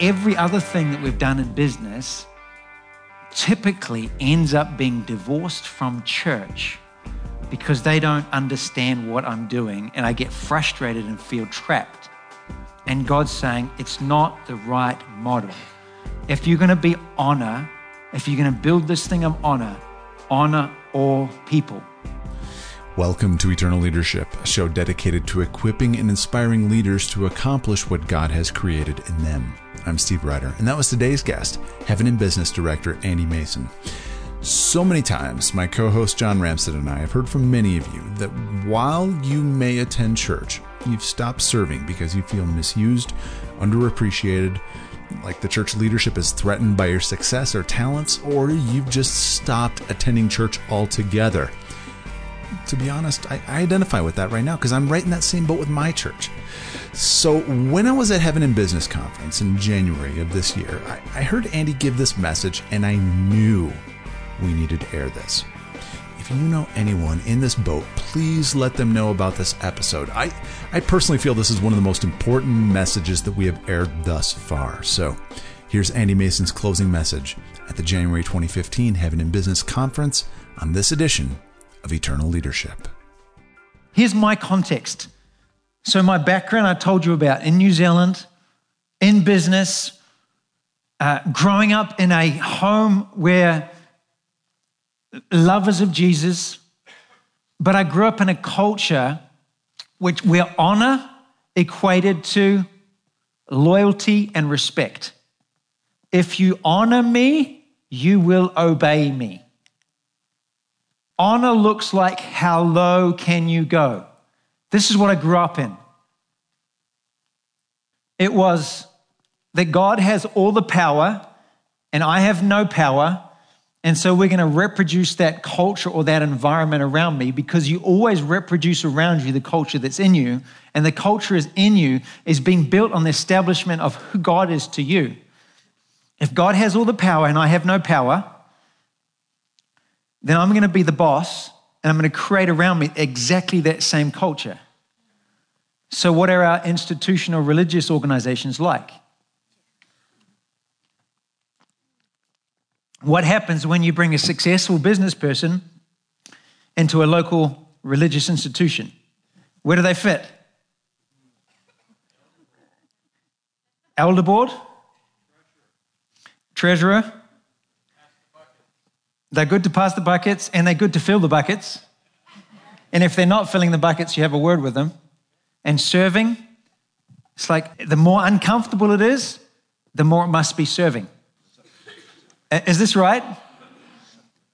every other thing that we've done in business typically ends up being divorced from church because they don't understand what I'm doing and I get frustrated and feel trapped. And God's saying it's not the right model. If you're going to be honor, if you're going to build this thing of honor, honor all people. Welcome to Eternal Leadership, a show dedicated to equipping and inspiring leaders to accomplish what God has created in them. I'm Steve Ryder, and that was today's guest, Heaven in Business Director Andy Mason. So many times, my co host John Ramstead and I have heard from many of you that while you may attend church, you've stopped serving because you feel misused, underappreciated, like the church leadership is threatened by your success or talents, or you've just stopped attending church altogether. To be honest, I, I identify with that right now because I'm right in that same boat with my church. So, when I was at Heaven in Business Conference in January of this year, I, I heard Andy give this message and I knew we needed to air this. If you know anyone in this boat, please let them know about this episode. I, I personally feel this is one of the most important messages that we have aired thus far. So here's Andy Mason's closing message at the January 2015 Heaven in Business Conference on this edition of Eternal Leadership. Here's my context. So, my background I told you about in New Zealand, in business, uh, growing up in a home where lovers of Jesus, but I grew up in a culture which where honor equated to loyalty and respect. If you honor me, you will obey me. Honor looks like how low can you go? This is what I grew up in. It was that God has all the power and I have no power, and so we're going to reproduce that culture or that environment around me because you always reproduce around you the culture that's in you. And the culture is in you is being built on the establishment of who God is to you. If God has all the power and I have no power, then I'm going to be the boss and I'm going to create around me exactly that same culture. So, what are our institutional religious organizations like? What happens when you bring a successful business person into a local religious institution? Where do they fit? Elder board? Treasurer? They're good to pass the buckets and they're good to fill the buckets. And if they're not filling the buckets, you have a word with them. And serving, it's like the more uncomfortable it is, the more it must be serving. Is this right?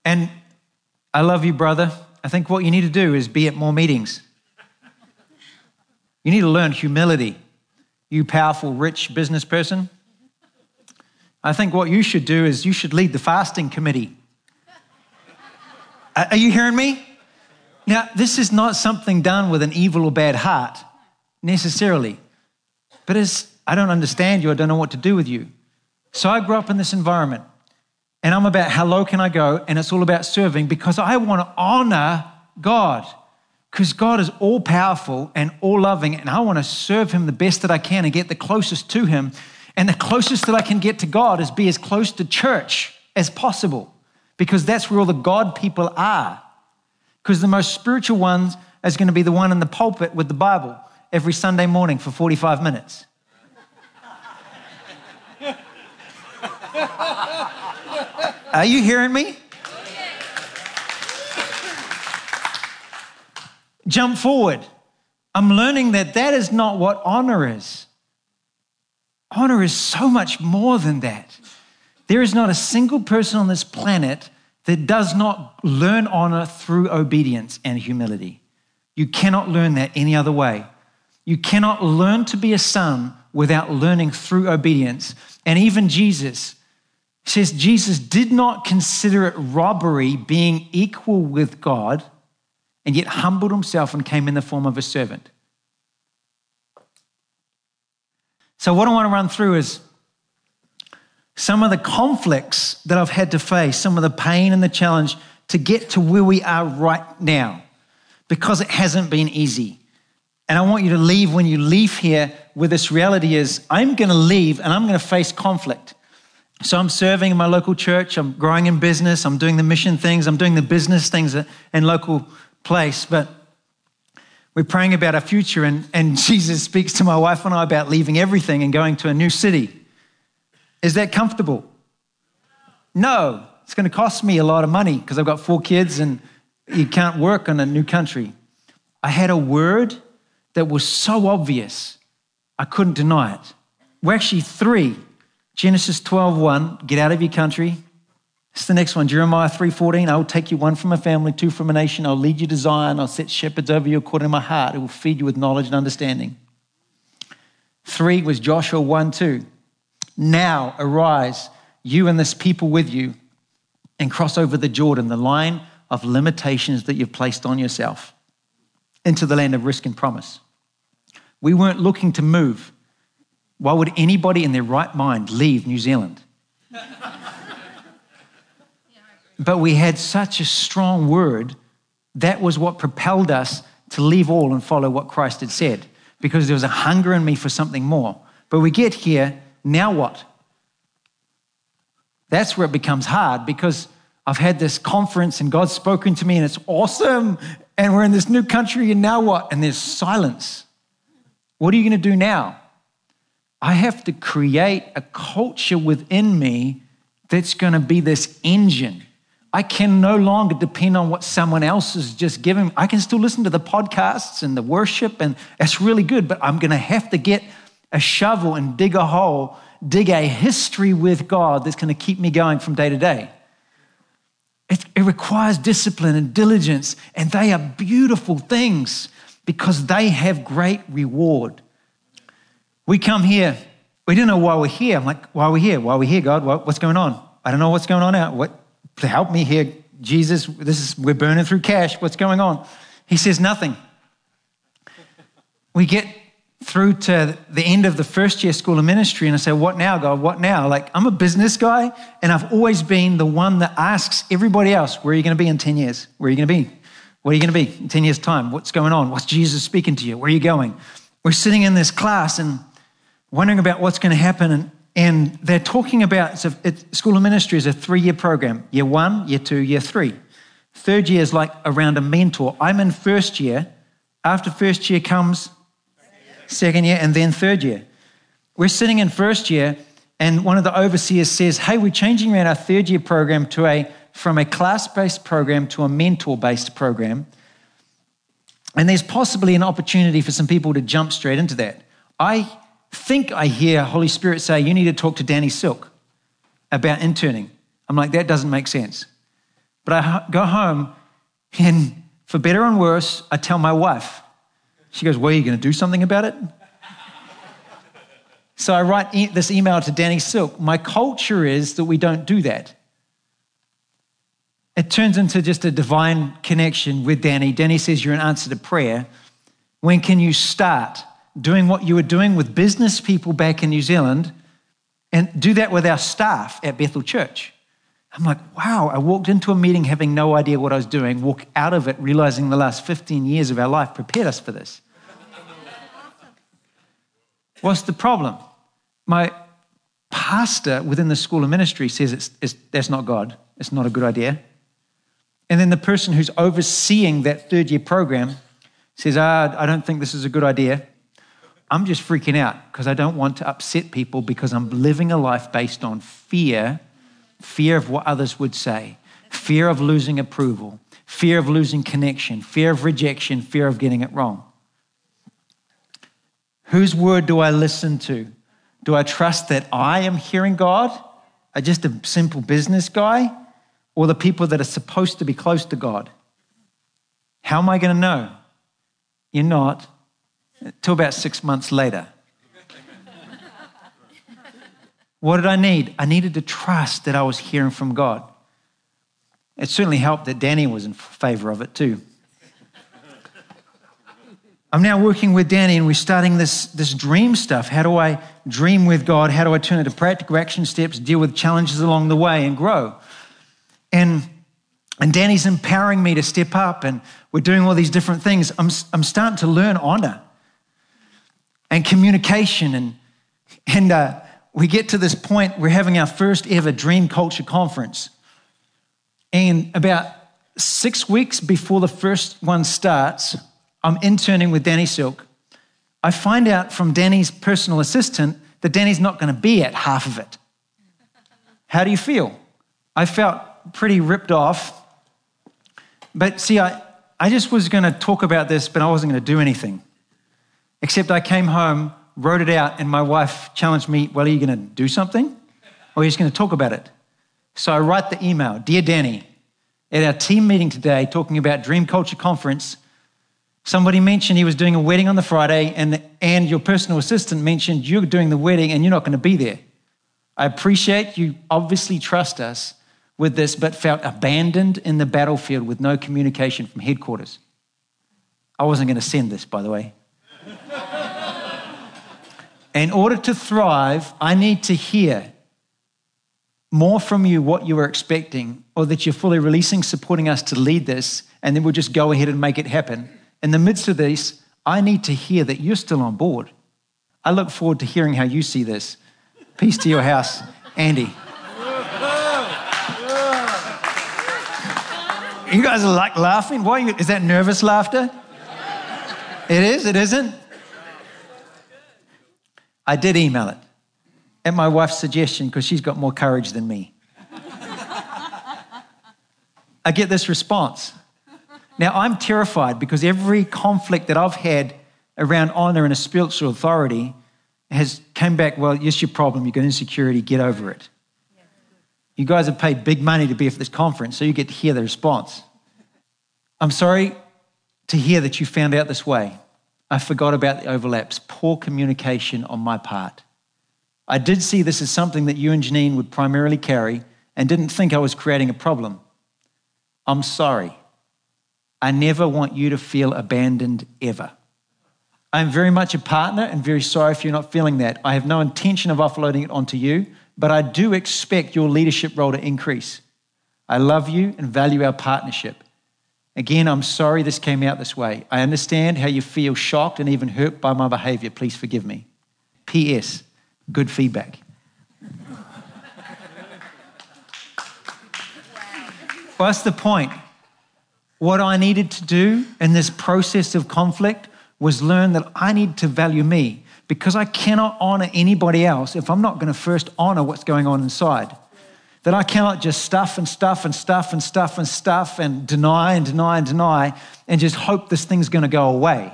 And I love you, brother. I think what you need to do is be at more meetings. You need to learn humility, you powerful, rich business person. I think what you should do is you should lead the fasting committee. Are you hearing me? Now, this is not something done with an evil or bad heart necessarily, but as I don't understand you, I don't know what to do with you. So I grew up in this environment and I'm about how low can I go? And it's all about serving because I want to honor God because God is all powerful and all loving, and I want to serve Him the best that I can and get the closest to Him. And the closest that I can get to God is be as close to church as possible because that's where all the God people are. Because the most spiritual ones is going to be the one in the pulpit with the Bible every Sunday morning for 45 minutes. Are you hearing me? Jump forward. I'm learning that that is not what honor is. Honor is so much more than that. There is not a single person on this planet that does not learn honor through obedience and humility. You cannot learn that any other way. You cannot learn to be a son without learning through obedience. And even Jesus, says Jesus did not consider it robbery being equal with God and yet humbled himself and came in the form of a servant. So, what I want to run through is some of the conflicts that I've had to face, some of the pain and the challenge to get to where we are right now, because it hasn't been easy. And I want you to leave when you leave here with this reality is I'm going to leave and I'm going to face conflict. So I'm serving in my local church, I'm growing in business, I'm doing the mission things, I'm doing the business things in local place, but we're praying about our future and, and Jesus speaks to my wife and I about leaving everything and going to a new city. Is that comfortable? No, it's going to cost me a lot of money because I've got four kids and you can't work in a new country. I had a word that was so obvious, I couldn't deny it. We're actually three. Genesis 12, 1, get out of your country. It's the next one, Jeremiah 3:14. I will take you one from a family, two from a nation. I'll lead you to Zion. I'll set shepherds over you according to my heart. It will feed you with knowledge and understanding. Three was Joshua 1, 2. Now arise, you and this people with you, and cross over the Jordan, the line of limitations that you've placed on yourself, into the land of risk and promise. We weren't looking to move. Why would anybody in their right mind leave New Zealand? but we had such a strong word. That was what propelled us to leave all and follow what Christ had said, because there was a hunger in me for something more. But we get here, now what? That's where it becomes hard because I've had this conference and God's spoken to me and it's awesome. And we're in this new country and now what? And there's silence. What are you going to do now? I have to create a culture within me that's going to be this engine. I can no longer depend on what someone else is just giving. I can still listen to the podcasts and the worship, and that's really good, but I'm going to have to get a shovel and dig a hole, dig a history with God that's going to keep me going from day to day. It, it requires discipline and diligence, and they are beautiful things because they have great reward. We come here, we don't know why we're here. I'm like, why are we here? Why are we here, God? What's going on? I don't know what's going on out. What? Help me here, Jesus. This is we're burning through cash. What's going on? He says nothing. We get through to the end of the first year school of ministry and I say, What now, God? What now? Like, I'm a business guy and I've always been the one that asks everybody else, Where are you going to be in 10 years? Where are you going to be? What are you going to be in 10 years' time? What's going on? What's Jesus speaking to you? Where are you going? We're sitting in this class and wondering about what's going to happen. And, and they're talking about it's a, it, School of Ministry is a three year program year one, year two, year three. Third year is like around a mentor. I'm in first year. After first year comes second year, and then third year. We're sitting in first year, and one of the overseers says, Hey, we're changing around our third year program to a from a class based program to a mentor based program. And there's possibly an opportunity for some people to jump straight into that. I think I hear Holy Spirit say, You need to talk to Danny Silk about interning. I'm like, That doesn't make sense. But I go home, and for better and worse, I tell my wife, she goes, Well, are you going to do something about it? so I write this email to Danny Silk. My culture is that we don't do that. It turns into just a divine connection with Danny. Danny says, You're an answer to prayer. When can you start doing what you were doing with business people back in New Zealand and do that with our staff at Bethel Church? I'm like, wow, I walked into a meeting having no idea what I was doing, walk out of it realizing the last 15 years of our life prepared us for this. What's the problem? My pastor within the school of ministry says it's, it's, that's not God. It's not a good idea. And then the person who's overseeing that third year program says, ah, I don't think this is a good idea. I'm just freaking out because I don't want to upset people because I'm living a life based on fear fear of what others would say, fear of losing approval, fear of losing connection, fear of rejection, fear of getting it wrong. Whose word do I listen to? Do I trust that I am hearing God? Are just a simple business guy? Or the people that are supposed to be close to God? How am I going to know? You're not until about six months later. what did I need? I needed to trust that I was hearing from God. It certainly helped that Danny was in favor of it too. I'm now working with Danny and we're starting this, this dream stuff. How do I dream with God? How do I turn it into practical action steps, deal with challenges along the way, and grow? And, and Danny's empowering me to step up, and we're doing all these different things. I'm, I'm starting to learn honor. and communication. And, and uh, we get to this point, we're having our first ever Dream Culture Conference. And about six weeks before the first one starts, I'm interning with Danny Silk. I find out from Danny's personal assistant that Danny's not going to be at half of it. How do you feel? I felt pretty ripped off. But see, I, I just was going to talk about this, but I wasn't going to do anything. Except I came home, wrote it out, and my wife challenged me, Well, are you going to do something? Or are you just going to talk about it? So I write the email Dear Danny, at our team meeting today, talking about Dream Culture Conference, somebody mentioned he was doing a wedding on the Friday, and, and your personal assistant mentioned you're doing the wedding and you're not going to be there. I appreciate you obviously trust us with this, but felt abandoned in the battlefield with no communication from headquarters. I wasn't going to send this, by the way. In order to thrive, I need to hear more from you what you were expecting, or that you're fully releasing, supporting us to lead this, and then we'll just go ahead and make it happen. In the midst of this, I need to hear that you're still on board. I look forward to hearing how you see this. Peace to your house, Andy. You guys are like laughing. Why you, is that nervous laughter? It is, it isn't? I did email it at my wife's suggestion because she's got more courage than me. I get this response. Now, I'm terrified because every conflict that I've had around honor and a spiritual authority has come back, well, yes, your problem, you've got insecurity, get over it. You guys have paid big money to be at this conference, so you get to hear the response. I'm sorry to hear that you found out this way. I forgot about the overlaps. Poor communication on my part. I did see this as something that you and Janine would primarily carry and didn't think I was creating a problem. I'm sorry. I never want you to feel abandoned ever. I'm very much a partner and very sorry if you're not feeling that. I have no intention of offloading it onto you, but I do expect your leadership role to increase. I love you and value our partnership. Again, I'm sorry this came out this way. I understand how you feel shocked and even hurt by my behavior. Please forgive me. P.S. Good feedback. What's the point? What I needed to do in this process of conflict was learn that I need to value me because I cannot honor anybody else if I'm not going to first honor what's going on inside. That I cannot just stuff and stuff and stuff and stuff and stuff and deny and deny and deny and just hope this thing's going to go away.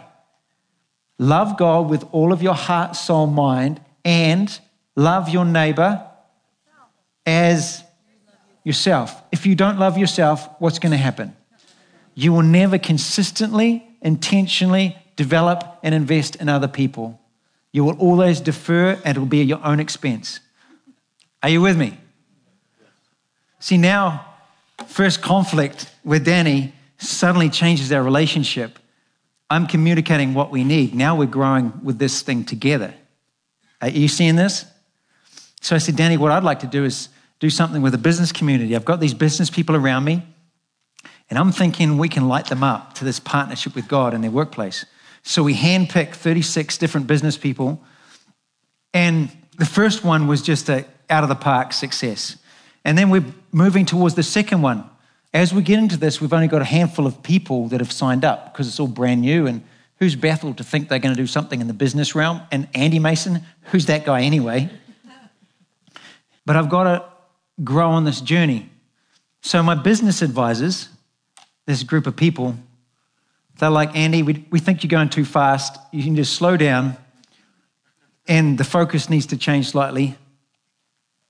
Love God with all of your heart, soul, mind, and love your neighbor as yourself. If you don't love yourself, what's going to happen? You will never consistently, intentionally develop and invest in other people. You will always defer and it will be at your own expense. Are you with me? See, now, first conflict with Danny suddenly changes our relationship. I'm communicating what we need. Now we're growing with this thing together. Are you seeing this? So I said, Danny, what I'd like to do is do something with the business community. I've got these business people around me, and I'm thinking we can light them up to this partnership with God in their workplace. So we handpicked 36 different business people, and the first one was just a out of the park success. And then we're moving towards the second one. As we get into this, we've only got a handful of people that have signed up because it's all brand new. And who's Bethel to think they're going to do something in the business realm? And Andy Mason, who's that guy anyway? But I've got to grow on this journey. So my business advisors, this group of people, they're like, Andy, we, we think you're going too fast. You can just slow down, and the focus needs to change slightly.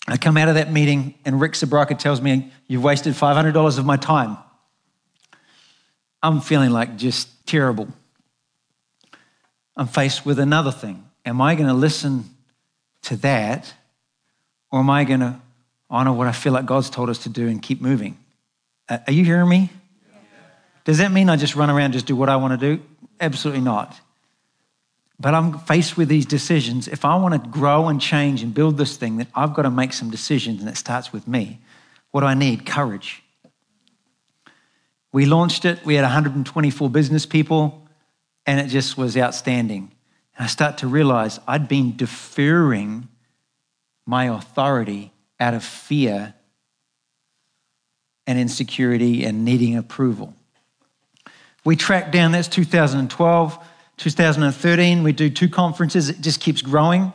I come out of that meeting, and Rick Sabraka tells me, You've wasted $500 of my time. I'm feeling like just terrible. I'm faced with another thing. Am I going to listen to that, or am I going to honor what I feel like God's told us to do and keep moving? Are you hearing me? Does that mean I just run around and just do what I want to do? Absolutely not. But I'm faced with these decisions. If I want to grow and change and build this thing, then I've got to make some decisions, and it starts with me. What do I need? Courage. We launched it, we had 124 business people, and it just was outstanding. And I start to realize I'd been deferring my authority out of fear and insecurity and needing approval. We track down, that's 2012. 2013, we do two conferences, it just keeps growing.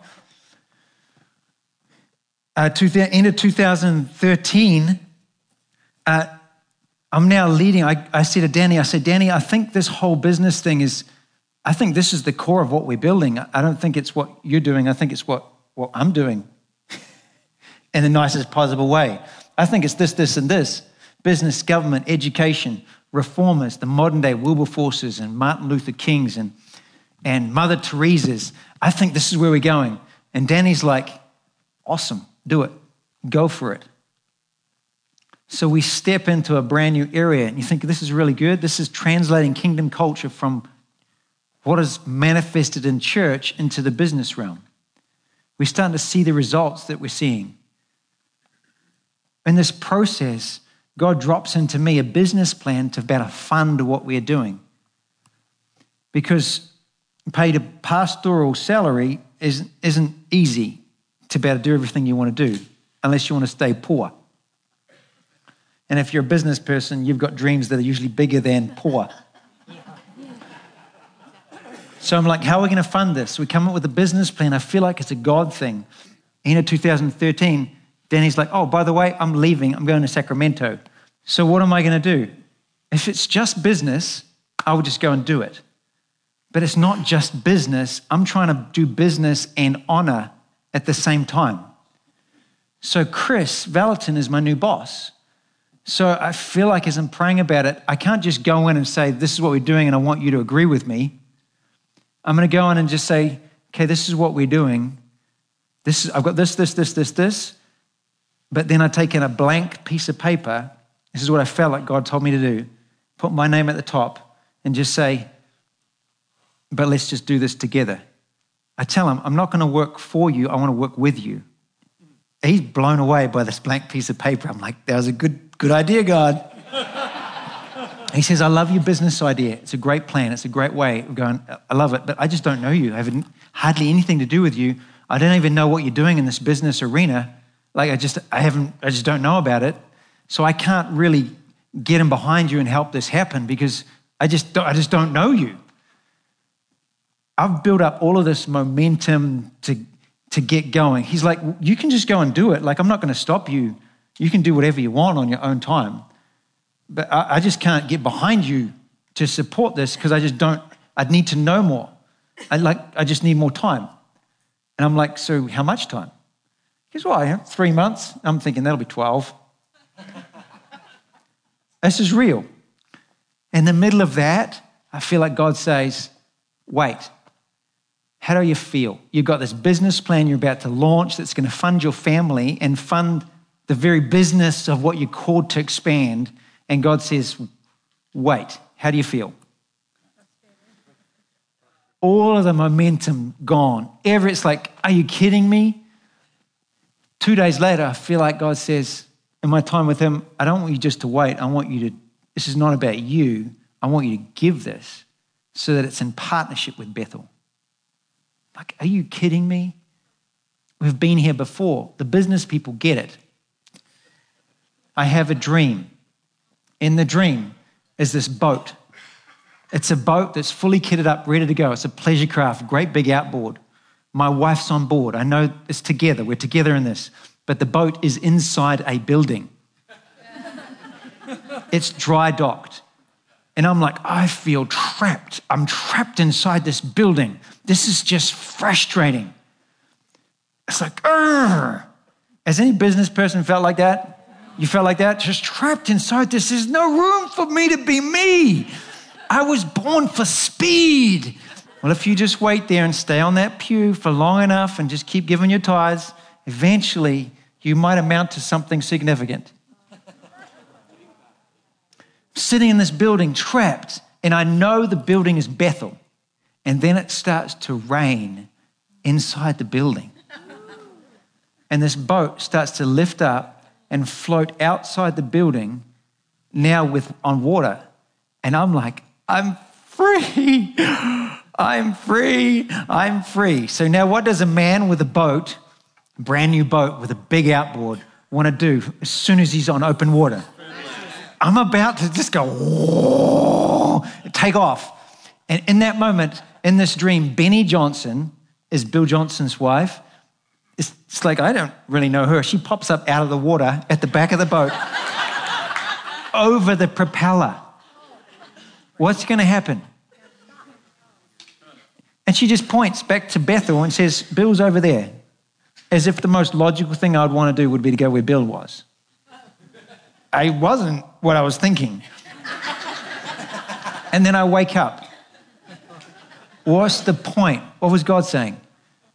Uh, end of 2013, uh, I'm now leading. I, I said to Danny, I said, Danny, I think this whole business thing is, I think this is the core of what we're building. I don't think it's what you're doing. I think it's what, what I'm doing in the nicest possible way. I think it's this, this, and this business, government, education, reformers, the modern day Wilberforces and Martin Luther Kings and, and Mother Teresa's. I think this is where we're going. And Danny's like, awesome, do it, go for it. So we step into a brand new area, and you think this is really good. This is translating kingdom culture from what is manifested in church into the business realm. We're starting to see the results that we're seeing. In this process, God drops into me a business plan to better fund what we're doing. Because paid a pastoral salary isn't, isn't easy to be able to do everything you want to do unless you want to stay poor. And if you're a business person, you've got dreams that are usually bigger than poor. So I'm like, how are we going to fund this? We come up with a business plan. I feel like it's a God thing. In 2013, Danny's like, oh, by the way, I'm leaving. I'm going to Sacramento. So what am I going to do? If it's just business, I would just go and do it. But it's not just business. I'm trying to do business and honor at the same time. So Kris Vallotton is my new boss. So I feel like as I'm praying about it, I can't just go in and say, This is what we're doing, and I want you to agree with me. I'm going to go in and just say, Okay, this is what we're doing. This is, I've got this, this, this, this, this. But then I take in a blank piece of paper. This is what I felt like God told me to do. Put my name at the top and just say, but let's just do this together. I tell him, I'm not going to work for you, I want to work with you. He's blown away by this blank piece of paper. I'm like, that was a good, good idea, God. he says, I love your business idea. It's a great plan. It's a great way of going, I love it, but I just don't know you. I have hardly anything to do with you. I don't even know what you're doing in this business arena. Like I just I haven't I just don't know about it. So I can't really get him behind you and help this happen because I just I just don't know you. I've built up all of this momentum to to get going. He's like, you can just go and do it. Like I'm not going to stop you. You can do whatever you want on your own time. But I, I just can't get behind you to support this because I just don't. I'd need to know more. I like I just need more time. And I'm like, so how much time? He's why? Three months? I'm thinking that'll be 12. this is real. In the middle of that, I feel like God says, wait, how do you feel? You've got this business plan you're about to launch that's going to fund your family and fund the very business of what you're called to expand. And God says, wait, how do you feel? All of the momentum gone. Ever, it's like, are you kidding me? Two days later, I feel like God says, in my time with Him, I don't want you just to wait. I want you to, this is not about you. I want you to give this so that it's in partnership with Bethel. Like, are you kidding me? We've been here before. The business people get it. I have a dream. In the dream is this boat. It's a boat that's fully kitted up, ready to go. It's a pleasure craft, great big outboard. My wife's on board. I know it's together. We're together in this. But the boat is inside a building. it's dry docked. And I'm like, I feel trapped. I'm trapped inside this building. This is just frustrating. It's like, Urgh. Has any business person felt like that? You felt like that? Just trapped inside this. There's no room for me to be me. I was born for speed. Well, if you just wait there and stay on that pew for long enough and just keep giving your tithes, eventually you might amount to something significant. Sitting in this building, trapped, and I know the building is Bethel. And then it starts to rain inside the building. And this boat starts to lift up and float outside the building, now with on water. And I'm like, I'm free. I'm free. I'm free. So now, what does a man with a boat, a brand new boat with a big outboard, want to do as soon as he's on open water? I'm about to just go, take off. And in that moment, in this dream, Beni Johnson is Bill Johnson's wife. It's, it's like, I don't really know her. She pops up out of the water at the back of the boat over the propeller. What's going to happen? And she just points back to Bethel and says, Bill's over there. As if the most logical thing I'd want to do would be to go where Bill was. I wasn't what I was thinking. and then I wake up. What's the point? What was God saying?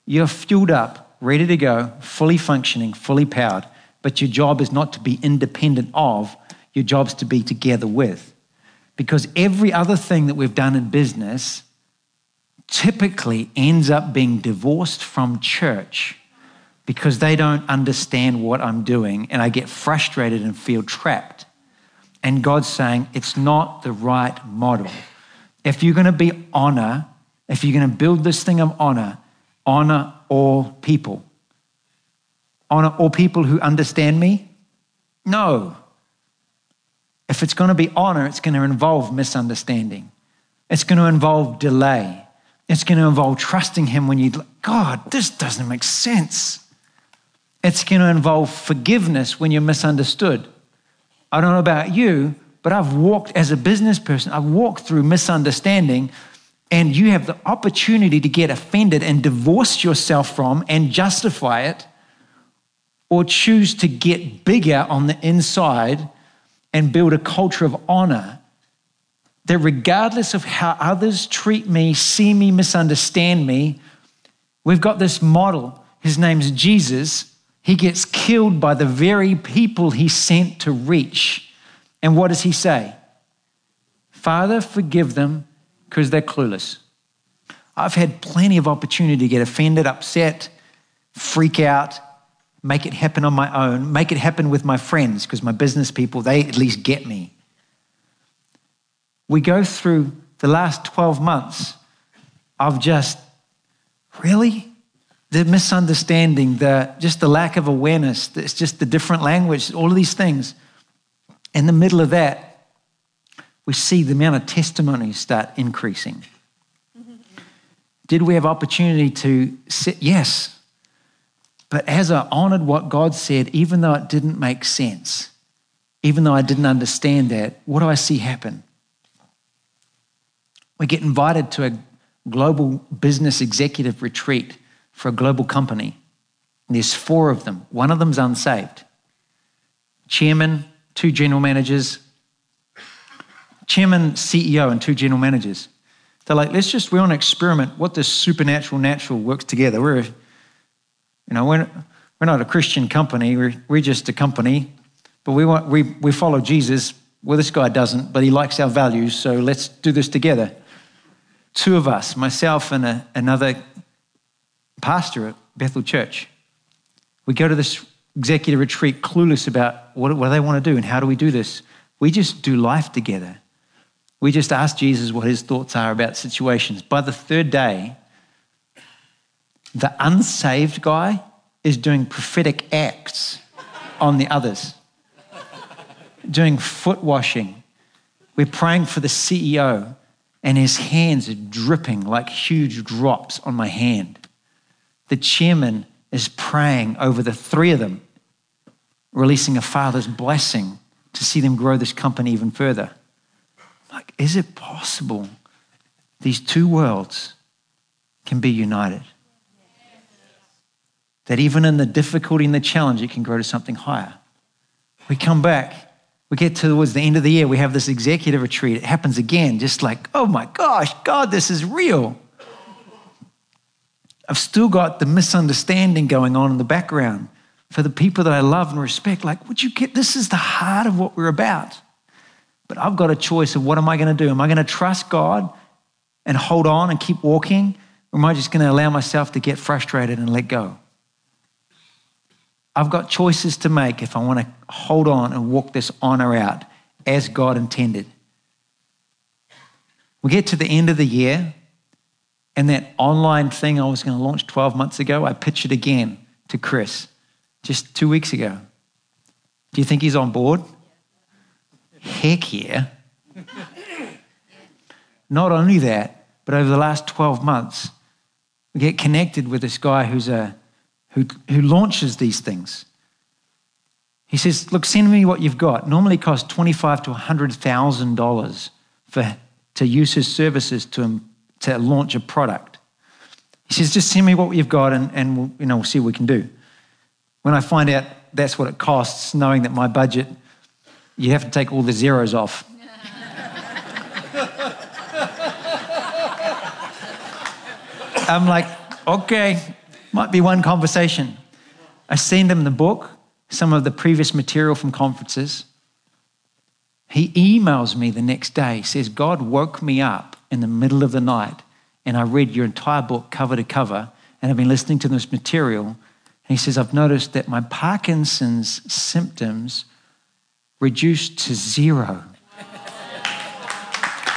You're fueled up, ready to go, fully functioning, fully powered, but your job is not to be independent of, your job's to be together with. Because every other thing that we've done in business typically ends up being divorced from church because they don't understand what I'm doing and I get frustrated and feel trapped. And God's saying it's not the right model. If you're going to be honor, if you're going to build this thing of honor, honor all people. Honor all people who understand me? No. If it's going to be honor, it's going to involve misunderstanding. It's going to involve delay. It's going to involve trusting Him when you, God, this doesn't make sense. It's going to involve forgiveness when you're misunderstood. I don't know about you, but I've walked as a business person, I've walked through misunderstanding, and you have the opportunity to get offended and divorce yourself from and justify it, or choose to get bigger on the inside and build a culture of honor that regardless of how others treat me, see me, misunderstand me, we've got this model. His name's Jesus. He gets killed by the very people he sent to reach. And what does he say? Father, forgive them because they're clueless. I've had plenty of opportunity to get offended, upset, freak out, make it happen on my own, make it happen with my friends because my business people, they at least get me we go through the last 12 months of just really the misunderstanding, the just the lack of awareness, it's just the different language, all of these things. In the middle of that, we see the amount of testimonies start increasing. Did we have opportunity to sit? Yes. But as I honored what God said, even though it didn't make sense, even though I didn't understand that, what do I see happen? We get invited to a global business executive retreat for a global company. There's four of them. One of them's unsaved. Chairman, two general managers, chairman, CEO, and two general managers. They're like, let's just, we're on an experiment. What does supernatural, natural works together? We're, you know, we're, we're not a Christian company. We're, we're just a company, but we, want, we, we follow Jesus. Well, this guy doesn't, but he likes our values, so let's do this together two of us, myself and a, another pastor at Bethel Church, we go to this executive retreat clueless about what, what do they want to do and how do we do this. We just do life together. We just ask Jesus what his thoughts are about situations. By the third day, the unsaved guy is doing prophetic acts on the others, doing foot washing. We're praying for the CEO and his hands are dripping like huge drops on my hand. The chairman is praying over the three of them, releasing a father's blessing to see them grow this company even further. Like, is it possible these two worlds can be united? That even in the difficulty and the challenge, it can grow to something higher. We come back we get towards the end of the year, we have this executive retreat. It happens again, just like, oh my gosh, God, this is real. I've still got the misunderstanding going on in the background for the people that I love and respect. Like, would you get this is the heart of what we're about. But I've got a choice of what am I going to do? Am I going to trust God and hold on and keep walking? Or am I just going to allow myself to get frustrated and let go? I've got choices to make if I want to hold on and walk this honor out as God intended. We get to the end of the year, And that online thing I was going to launch 12 months ago, I pitched it again to Kris just two weeks ago. Do you think he's on board? Heck yeah. Not only that, but over the last 12 months, we get connected with this guy who's a, who, who launches these things. He says, Look, send me what you've got. Normally costs twenty-five to $100,000 for, to use his services to, um, to launch a product. He says, Just send me what you've got and, and we'll, you know, we'll see what we can do. When I find out that's what it costs, knowing that my budget, you have to take all the zeros off. I'm like, okay, might be one conversation. I send him the book, some of the previous material from conferences. He emails me the next day, says, God woke me up in the middle of the night, and I read your entire book cover to cover, and I've been listening to this material. And he says, I've noticed that my Parkinson's symptoms reduced to zero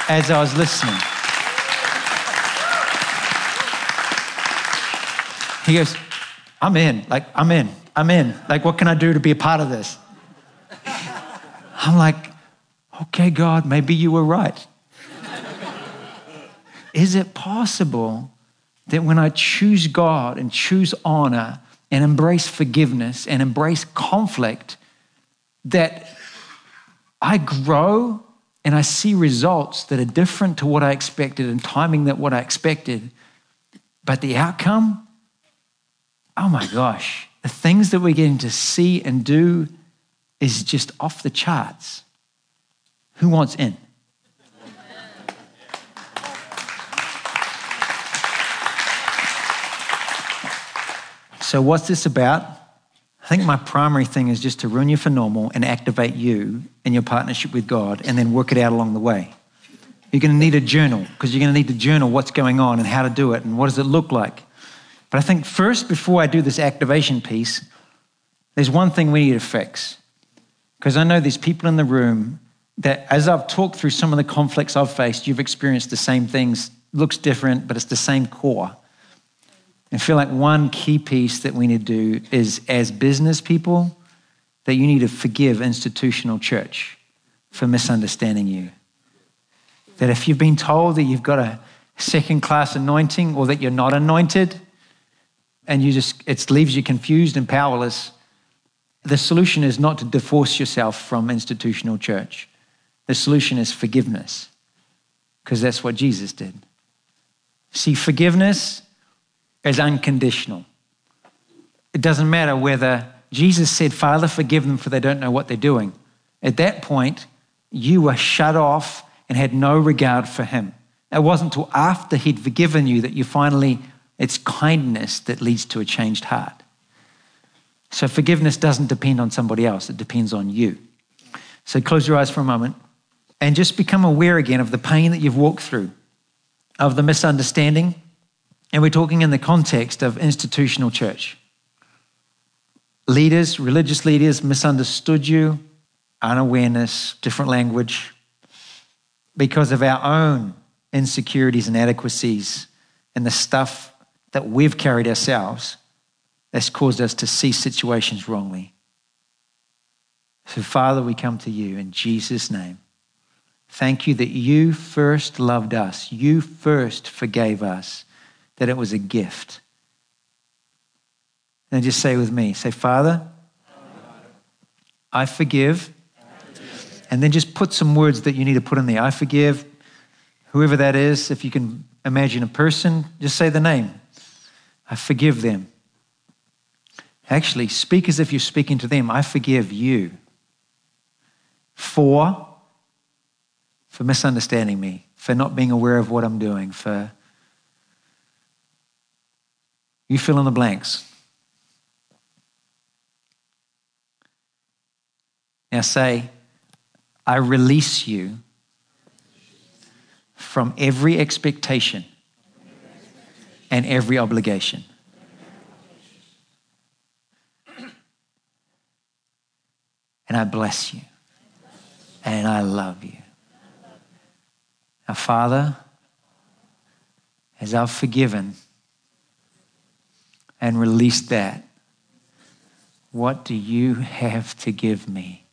as I was listening. He goes, I'm in. Like, I'm in. I'm in. Like, what can I do to be a part of this? I'm like, okay, God, maybe you were right. Is it possible that when I choose God and choose honor and embrace forgiveness and embrace conflict, that I grow and I see results that are different to what I expected and timing that what I expected, but the outcome oh my gosh, the things that we're getting to see and do is just off the charts. Who wants in? So, what's this about? I think my primary thing is just to ruin you for normal and activate you in your partnership with God and then work it out along the way. You're going to need a journal because you're going to need to journal what's going on and how to do it and what does it look like. But I think first, before I do this activation piece, there's one thing we need to fix. Because I know there's people in the room that, as I've talked through some of the conflicts I've faced, you've experienced the same things. Looks different, but it's the same core. And I feel like one key piece that we need to do is, as business people, that you need to forgive institutional church for misunderstanding you. That if you've been told that you've got a second class anointing or that you're not anointed, and you just it leaves you confused and powerless the solution is not to divorce yourself from institutional church. The solution is forgiveness because that's what jesus did. See forgiveness is unconditional. It doesn't matter whether jesus said father forgive them for they don't know what they're doing. At that point you were shut off and had no regard for him. It wasn't until after he'd forgiven you that you finally it's kindness that leads to a changed heart. So forgiveness doesn't depend on somebody else, it depends on you. So close your eyes for a moment and just become aware again of the pain that you've walked through, of the misunderstanding. And we're talking in the context of institutional church. Leaders, religious leaders misunderstood you, unawareness, different language, because of our own insecurities and inadequacies and the stuff that we've carried ourselves that's caused us to see situations wrongly. So, Father, we come to you in Jesus' name. Thank you that you first loved us, you first forgave us, that it was a gift. And just say with me say, Father, I forgive. And then just put some words that you need to put in there. I forgive whoever that is. If you can imagine a person, just say the name. I forgive them. Actually, speak as if you're speaking to them. I forgive you. For, for misunderstanding me, for not being aware of what I'm doing, for you fill in the blanks. Now say, I release you from every expectation and every obligation. And I bless you. And I love you. Now, Father, as I've forgiven and released that, what do you have to give me?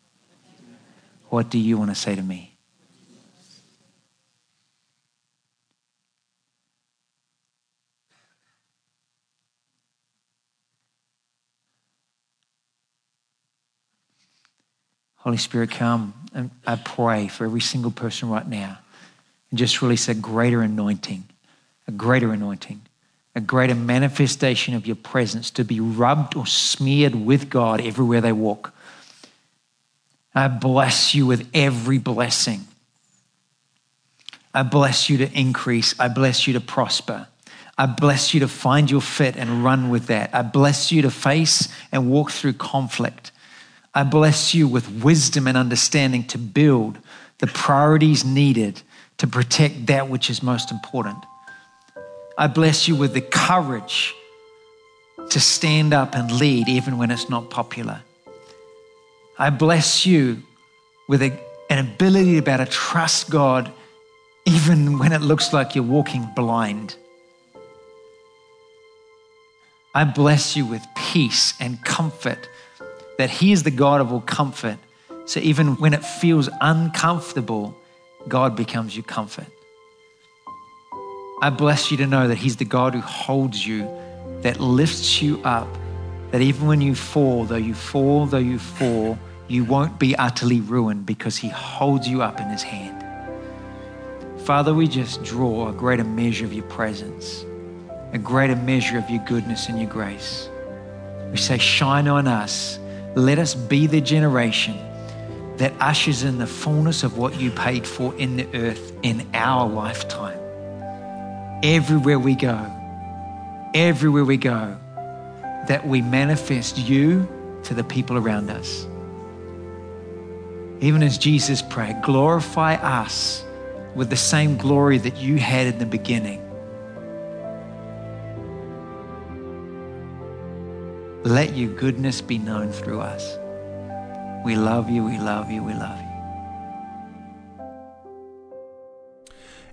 What do you want to say to me? Holy Spirit, come and I pray for every single person right now and just release a greater anointing, a greater anointing, a greater manifestation of your presence to be rubbed or smeared with God everywhere they walk. I bless you with every blessing. I bless you to increase. I bless you to prosper. I bless you to find your fit and run with that. I bless you to face and walk through conflict. I bless you with wisdom and understanding to build the priorities needed to protect that which is most important. I bless you with the courage to stand up and lead even when it's not popular. I bless you with a, an ability to be able to trust God even when it looks like you're walking blind. I bless you with peace and comfort that He is the God of all comfort. So even when it feels uncomfortable, God becomes your comfort. I bless you to know that He's the God who holds you, that lifts you up, that even when you fall, though you fall, though you fall, you won't be utterly ruined because He holds you up in His hand. Father, we just draw a greater measure of your presence, a greater measure of your goodness and your grace. We say, shine on us let us be the generation that ushers in the fullness of what you paid for in the earth in our lifetime. Everywhere we go, everywhere we go, that we manifest you to the people around us. Even as Jesus prayed, glorify us with the same glory that you had in the beginning. Let your goodness be known through us. We love you, we love you, we love you.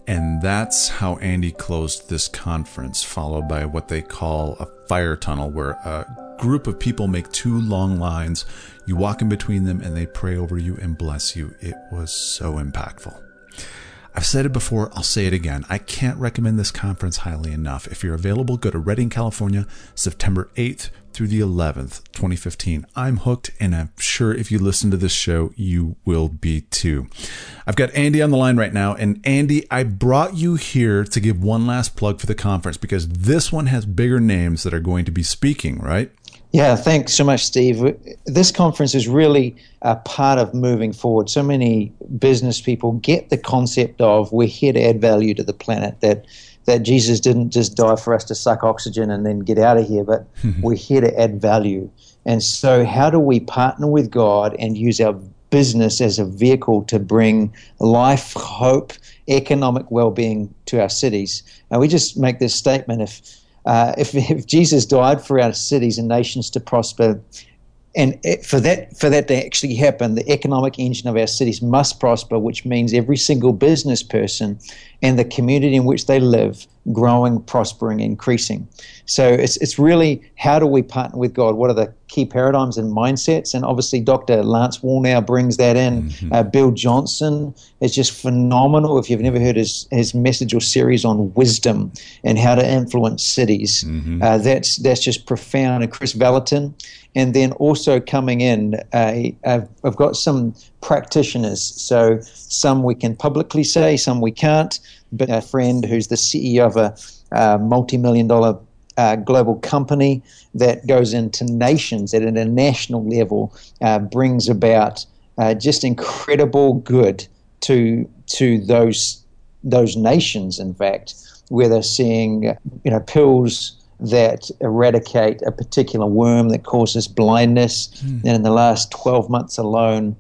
And that's how Andy closed this conference, followed by what they call a fire tunnel, where a group of people make two long lines. You walk in between them and they pray over you and bless you. It was so impactful. I've said it before, I'll say it again. I can't recommend this conference highly enough. If you're available, go to Redding, California, September 8th through the 11th, 2015. I'm hooked, and I'm sure if you listen to this show, you will be too. I've got Andy on the line right now, and Andy, I brought you here to give one last plug for the conference because this one has bigger names that are going to be speaking, right? Yeah, thanks so much, Steve. This conference is really a part of moving forward. So many business people get the concept of we're here to add value to the planet, that that Jesus didn't just die for us to suck oxygen and then get out of here, but we're here to add value. And so, how do we partner with God and use our business as a vehicle to bring life, hope, economic well being to our cities? And we just make this statement if, uh, if, if Jesus died for our cities and nations to prosper, and for that for that to actually happen, the economic engine of our cities must prosper, which means every single business person and the community in which they live growing, prospering, increasing. So it's it's really how do we partner with God? What are the key paradigms and mindsets? And obviously, Dr. Lance Wallnau brings that in. Mm-hmm. Uh, Bill Johnson is just phenomenal. If you've never heard his his message or series on wisdom and how to influence cities, mm-hmm. uh, that's that's just profound. And Kris Vallotton. And then also coming in, uh, I've, I've got some practitioners. So some we can publicly say, some we can't a friend who's the CEO of a, a multi-million dollar uh, global company that goes into nations at a national level, uh, brings about uh, just incredible good to to those those nations. In fact, where they're seeing you know pills that eradicate a particular worm that causes blindness, mm. and in the last 12 months alone,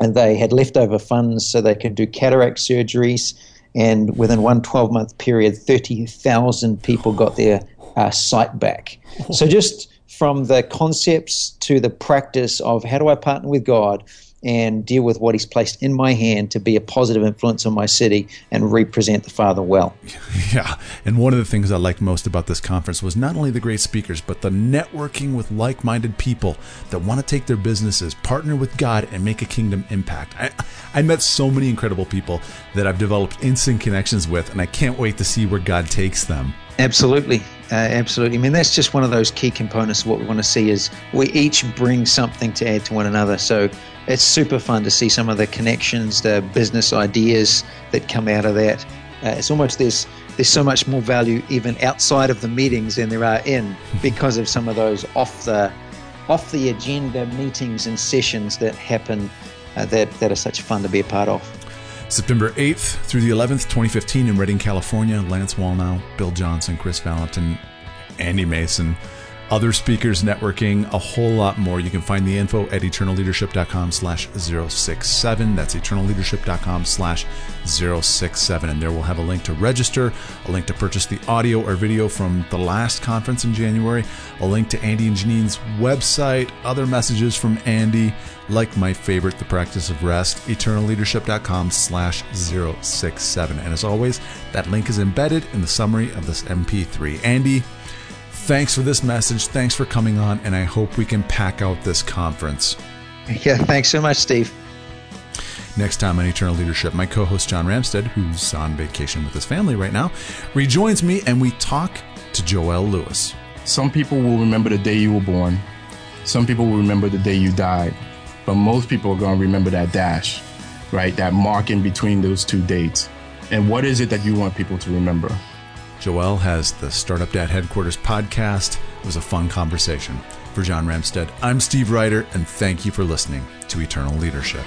and they had leftover funds so they could do cataract surgeries and within one 12 month period, 30,000 people got their uh, sight back. So, just from the concepts to the practice of how do I partner with God and deal with what He's placed in my hand to be a positive influence on my city and represent the Father well. Yeah. And one of the things I liked most about this conference was not only the great speakers, but the networking with like minded people that want to take their businesses, partner with God, and make a kingdom impact. I, I met so many incredible people that I've developed instant connections with, and I can't wait to see where God takes them. Absolutely. Uh, absolutely. I mean, that's just one of those key components of what we want to see is we each bring something to add to one another. So it's super fun to see some of the connections, the business ideas that come out of that. Uh, it's almost there's there's so much more value even outside of the meetings than there are in because of some of those off the off the agenda meetings and sessions that happen uh, that that are such fun to be a part of. September 8th through the 11th, 2015, in Redding, California. Lance Wallnau, Bill Johnson, Kris Vallotton, Andy Mason, other speakers, networking, a whole lot more. You can find the info at eternalleadership.com slash 067. That's eternalleadership.com slash 067. And there we'll have a link to register, a link to purchase the audio or video from the last conference in January, a link to Andy and Janine's website, other messages from Andy, like my favorite, The Practice of Rest, eternalleadership.com slash 067. And as always, that link is embedded in the summary of this MP3. Andy, thanks for this message. Thanks for coming on, and I hope we can pack out this conference. Yeah, thanks so much, Steve. Next time on Eternal Leadership, my co host John Ramstead, who's on vacation with his family right now, rejoins me and we talk to Joel Lewis. Some people will remember the day you were born, some people will remember the day you died, but most people are going to remember that dash, right? That mark in between those two dates. And what is it that you want people to remember? Joel has the Startup Dad Headquarters podcast. It was a fun conversation. For John Ramstead, I'm Steve Ryder, and thank you for listening to Eternal Leadership.